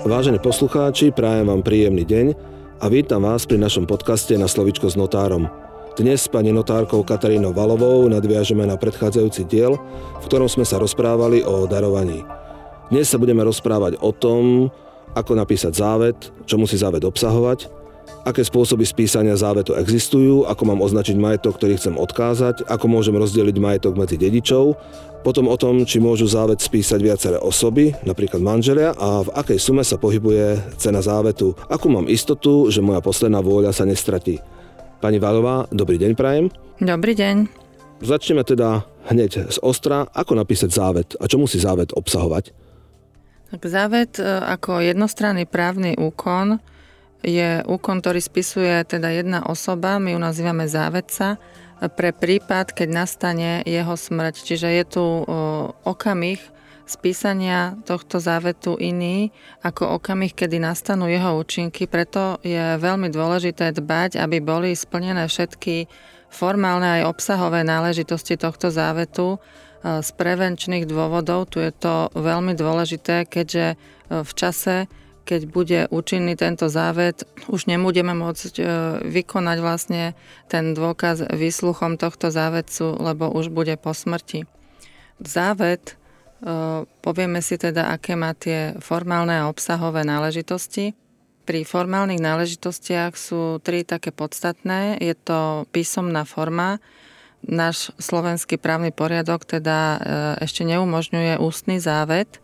Vážení poslucháči, prajem vám príjemný deň a vítam vás pri našom podcaste na slovičko s notárom. Dnes s pani notárkou Katarínou Valovou nadviažeme na predchádzajúci diel, v ktorom sme sa rozprávali o darovaní. Dnes sa budeme rozprávať o tom, ako napísať závet, čo musí závet obsahovať, aké spôsoby spísania závetu existujú, ako mám označiť majetok, ktorý chcem odkázať, ako môžem rozdeliť majetok medzi dedičov, potom o tom, či môžu závet spísať viaceré osoby, napríklad manželia, a v akej sume sa pohybuje cena závetu, akú mám istotu, že moja posledná vôľa sa nestratí. Pani Valová, dobrý deň prajem. Dobrý deň. Začneme teda hneď z ostra, ako napísať závet a čo musí závet obsahovať. Tak závet e, ako jednostranný právny úkon je úkon, ktorý spisuje teda jedna osoba, my ju nazývame závedca, pre prípad, keď nastane jeho smrť. Čiže je tu okamih spísania tohto závetu iný ako okamih, kedy nastanú jeho účinky. Preto je veľmi dôležité dbať, aby boli splnené všetky formálne aj obsahové náležitosti tohto závetu z prevenčných dôvodov. Tu je to veľmi dôležité, keďže v čase keď bude účinný tento závet, už nebudeme môcť e, vykonať vlastne ten dôkaz výsluchom tohto závetcu, lebo už bude po smrti. Závet, e, povieme si teda, aké má tie formálne a obsahové náležitosti. Pri formálnych náležitostiach sú tri také podstatné. Je to písomná forma, náš slovenský právny poriadok teda e, ešte neumožňuje ústny závet,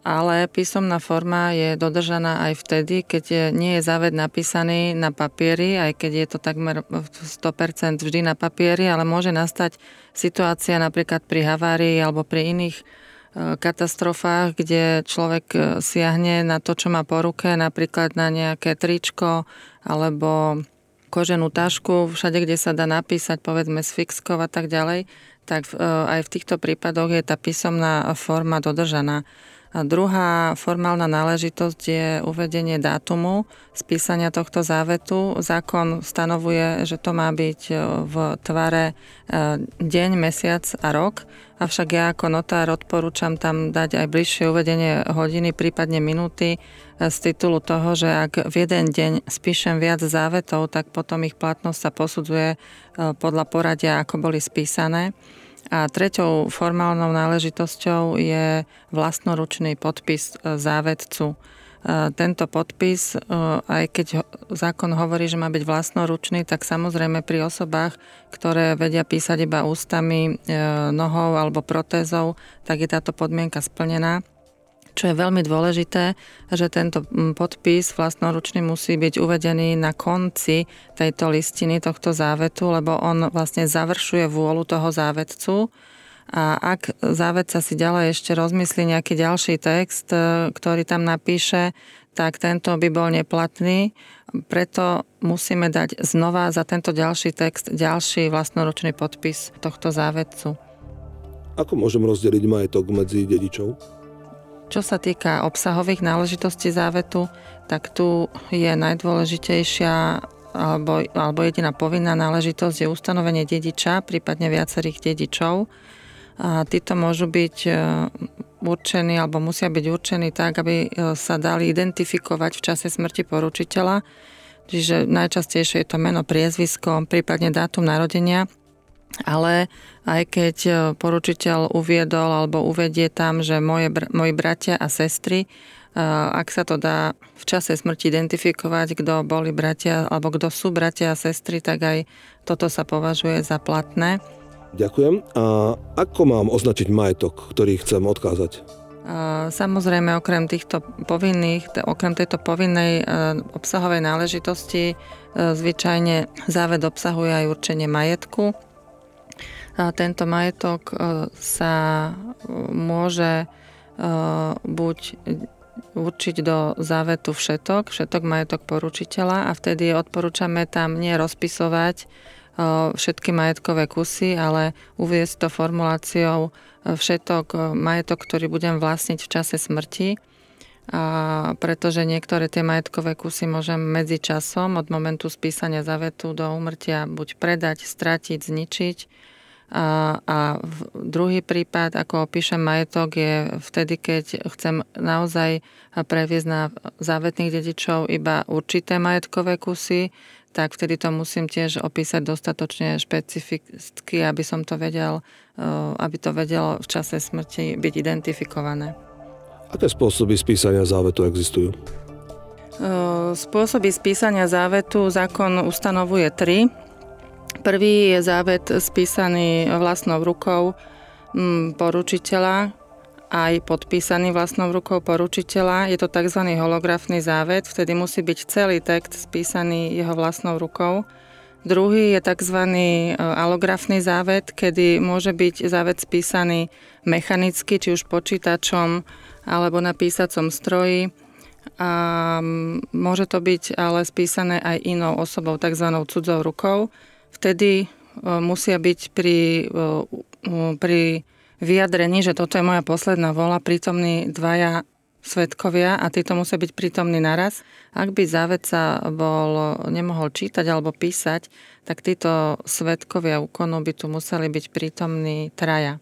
ale písomná forma je dodržaná aj vtedy, keď nie je záved napísaný na papieri, aj keď je to takmer 100% vždy na papieri, ale môže nastať situácia napríklad pri havárii alebo pri iných e, katastrofách, kde človek e, siahne na to, čo má po ruke, napríklad na nejaké tričko alebo koženú tašku, všade, kde sa dá napísať, povedzme z fixkov a tak ďalej, tak e, aj v týchto prípadoch je tá písomná forma dodržaná. A druhá formálna náležitosť je uvedenie dátumu spísania tohto závetu. Zákon stanovuje, že to má byť e, v tvare e, deň, mesiac a rok, avšak ja ako notár odporúčam tam dať aj bližšie uvedenie hodiny, prípadne minúty e, z titulu toho, že ak v jeden deň spíšem viac závetov, tak potom ich platnosť sa posudzuje podľa poradia, ako boli spísané. A treťou formálnou náležitosťou je vlastnoručný podpis e, závedcu. E, tento podpis, e, aj keď zákon hovorí, že má byť vlastnoručný, tak samozrejme pri osobách, ktoré vedia písať iba ústami, nohou alebo protézou, tak je táto podmienka splnená čo je veľmi dôležité, že tento podpis vlastnoručný musí byť uvedený na konci tejto listiny, tohto závetu, lebo on vlastne završuje vôľu toho závetcu. A ak závedca si ďalej ešte rozmyslí nejaký ďalší text, e, ktorý tam napíše, tak tento by bol neplatný. Preto musíme dať znova za tento ďalší text ďalší vlastnoručný podpis tohto závedcu. Ako môžem rozdeliť majetok medzi dedičov? Čo sa týka obsahových náležitostí závetu, tak tu je najdôležitejšia alebo, alebo jediná povinná náležitosť je ustanovenie dediča, prípadne viacerých dedičov. A títo môžu byť e, určení alebo musia byť určení tak, aby e, sa dali identifikovať v čase smrti poručiteľa. Čiže najčastejšie je to meno, priezvisko, prípadne dátum narodenia ale aj keď e, poručiteľ uviedol alebo uvedie tam, že moje, moji bratia a sestry, e, ak sa to dá v čase smrti identifikovať, kto boli bratia alebo kto sú bratia a sestry, tak aj toto sa považuje za platné. Ďakujem. A ako mám označiť majetok, ktorý chcem odkázať? Samozrejme, okrem týchto povinných, okrem tejto povinnej e, obsahovej náležitosti, zvyčajne záved obsahuje aj určenie majetku, tento majetok e, sa e, môže e, buď určiť do závetu všetok, všetok majetok poručiteľa a vtedy odporúčame tam nie rozpisovať všetky majetkové kusy, ale uviesť to formuláciou všetok majetok, ktorý budem vlastniť v čase smrti. A pretože niektoré tie majetkové kusy môžem medzi časom od momentu spísania závetu do umrtia buď predať, stratiť, zničiť A, a druhý prípad, ako opíšem majetok, je vtedy, keď chcem naozaj previesť na závetných dedičov iba určité majetkové kusy, tak vtedy to musím tiež opísať dostatočne špecificky, aby som to vedel, e, aby to vedelo v čase smrti byť identifikované. Aké spôsoby spísania závetu existujú? E, spôsoby spísania závetu zákon ustanovuje tri. Prvý je závet spísaný vlastnou rukou mm, poručiteľa, aj podpísaný vlastnou rukou poručiteľa. Je to tzv. holografný závet, vtedy musí byť celý text spísaný jeho vlastnou rukou. Druhý je tzv. E, alografný závet, kedy môže byť závet spísaný mechanicky, či už počítačom alebo na písacom stroji. A môže to byť ale spísané aj inou osobou, tzv. cudzou rukou. Vtedy e, musia byť pri, e, pri vyjadrení, že toto je moja posledná vola, prítomní dvaja svetkovia a títo musia byť prítomní naraz. Ak by závedca bol, nemohol čítať alebo písať, tak títo svetkovia úkonu by tu museli byť prítomní traja.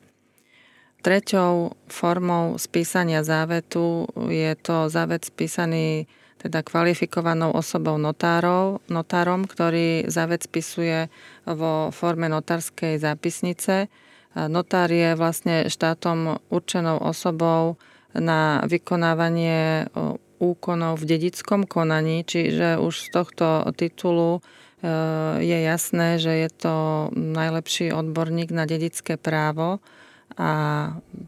Treťou formou spísania závetu je to závet spísaný teda kvalifikovanou osobou notárov, notárom, ktorý závet spisuje vo forme notárskej zápisnice, Notár je vlastne štátom určenou osobou na vykonávanie úkonov v dedickom konaní, čiže už z tohto titulu e, je jasné, že je to najlepší odborník na dedické právo a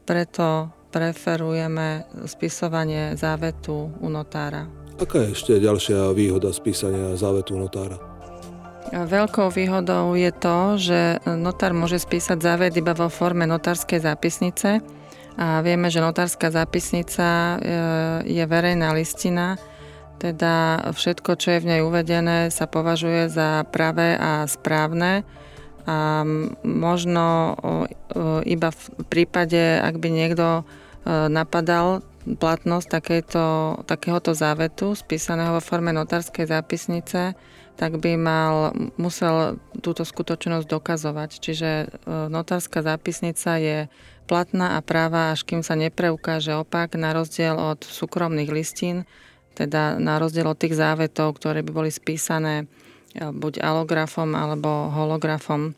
preto preferujeme spisovanie závetu u notára. Aká je ešte ďalšia výhoda spísania závetu notára? Veľkou výhodou je to, že notár môže spísať závet iba vo forme notárskej zápisnice a vieme, že notárska zápisnica e, je verejná listina, teda všetko, čo je v nej uvedené, sa považuje za pravé a správne a možno iba v prípade, ak by niekto e, napadal platnosť takéto, takéhoto závetu spísaného vo forme notárskej zápisnice, tak by mal, musel túto skutočnosť dokazovať. Čiže e, notárska zápisnica je platná a práva, až kým sa nepreukáže opak, na rozdiel od súkromných listín, teda na rozdiel od tých závetov, ktoré by boli spísané e, buď alografom alebo holografom.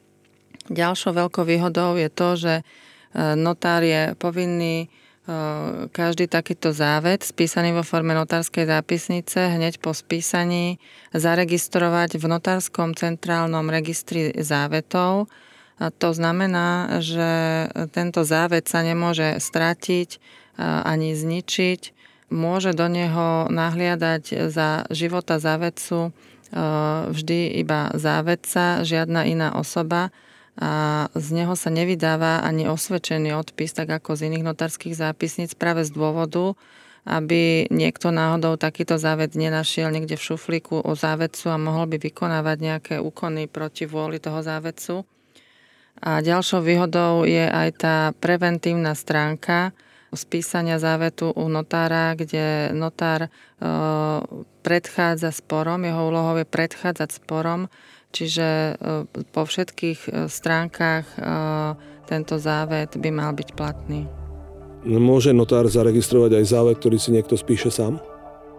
Ďalšou veľkou výhodou je to, že e, notár je povinný každý takýto závet spísaný vo forme notárskej zápisnice hneď po spísaní zaregistrovať v notárskom centrálnom registri závetov. A to znamená, že tento závet sa nemôže stratiť ani zničiť. Môže do neho nahliadať za života závetcu vždy iba závetca, žiadna iná osoba a z neho sa nevydáva ani osvedčený odpis, tak ako z iných notárskych zápisníc, práve z dôvodu, aby niekto náhodou takýto závet nenašiel niekde v šuflíku o závedcu a mohol by vykonávať nejaké úkony proti vôli toho závedcu. A ďalšou výhodou je aj tá preventívna stránka spísania závetu u notára, kde notár e, predchádza sporom, jeho úlohou je predchádzať sporom, Čiže e, po všetkých e, stránkach e, tento závet by mal byť platný. Môže notár zaregistrovať aj závet, ktorý si niekto spíše sám?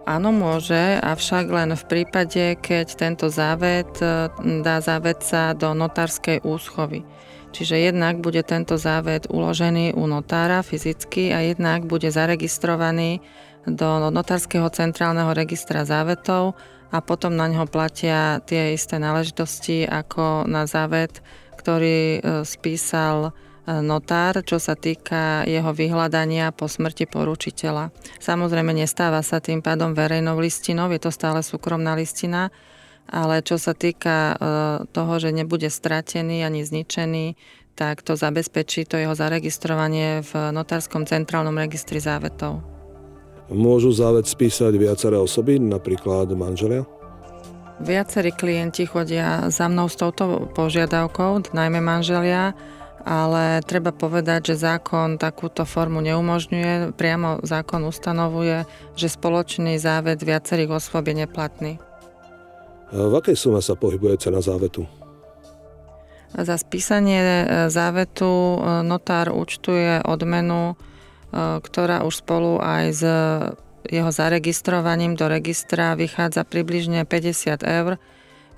Áno, môže, avšak len v prípade, keď tento závet dá závetca do notárskej úschovy. Čiže jednak bude tento závet uložený u notára fyzicky a jednak bude zaregistrovaný do notárskeho centrálneho registra závetov a potom na ňo platia tie isté náležitosti ako na závet, ktorý e, spísal e, notár, čo sa týka jeho vyhľadania po smrti poručiteľa. Samozrejme nestáva sa tým pádom verejnou listinou, je to stále súkromná listina, ale čo sa týka e, toho, že nebude stratený ani zničený, tak to zabezpečí to jeho zaregistrovanie v notárskom centrálnom registri závetov. Môžu závet spísať viaceré osoby, napríklad manželia? Viacerí klienti chodia za mnou s touto požiadavkou, najmä manželia, ale treba povedať, že zákon takúto formu neumožňuje. Priamo zákon ustanovuje, že spoločný závet viacerých osôb je neplatný. V akej sume sa pohybuje cena závetu? Za spísanie e, závetu notár účtuje odmenu, ktorá už spolu aj s jeho zaregistrovaním do registra vychádza približne 50 eur.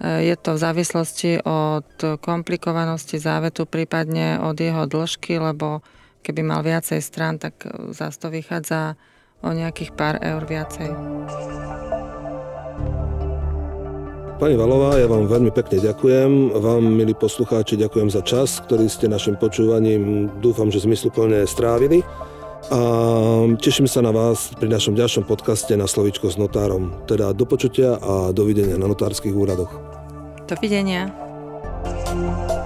Je to v závislosti od komplikovanosti závetu, prípadne od jeho dĺžky, lebo keby mal viacej strán, tak zase to vychádza o nejakých pár eur viacej. Pani Valová, ja vám veľmi pekne ďakujem. Vám, milí poslucháči, ďakujem za čas, ktorý ste našim počúvaním, dúfam, že zmysluplne strávili. A teším sa na vás pri našom ďalšom podcaste na Slovičko s notárom. Teda do počutia a dovidenia na notárskych úradoch. Dovidenia. thank you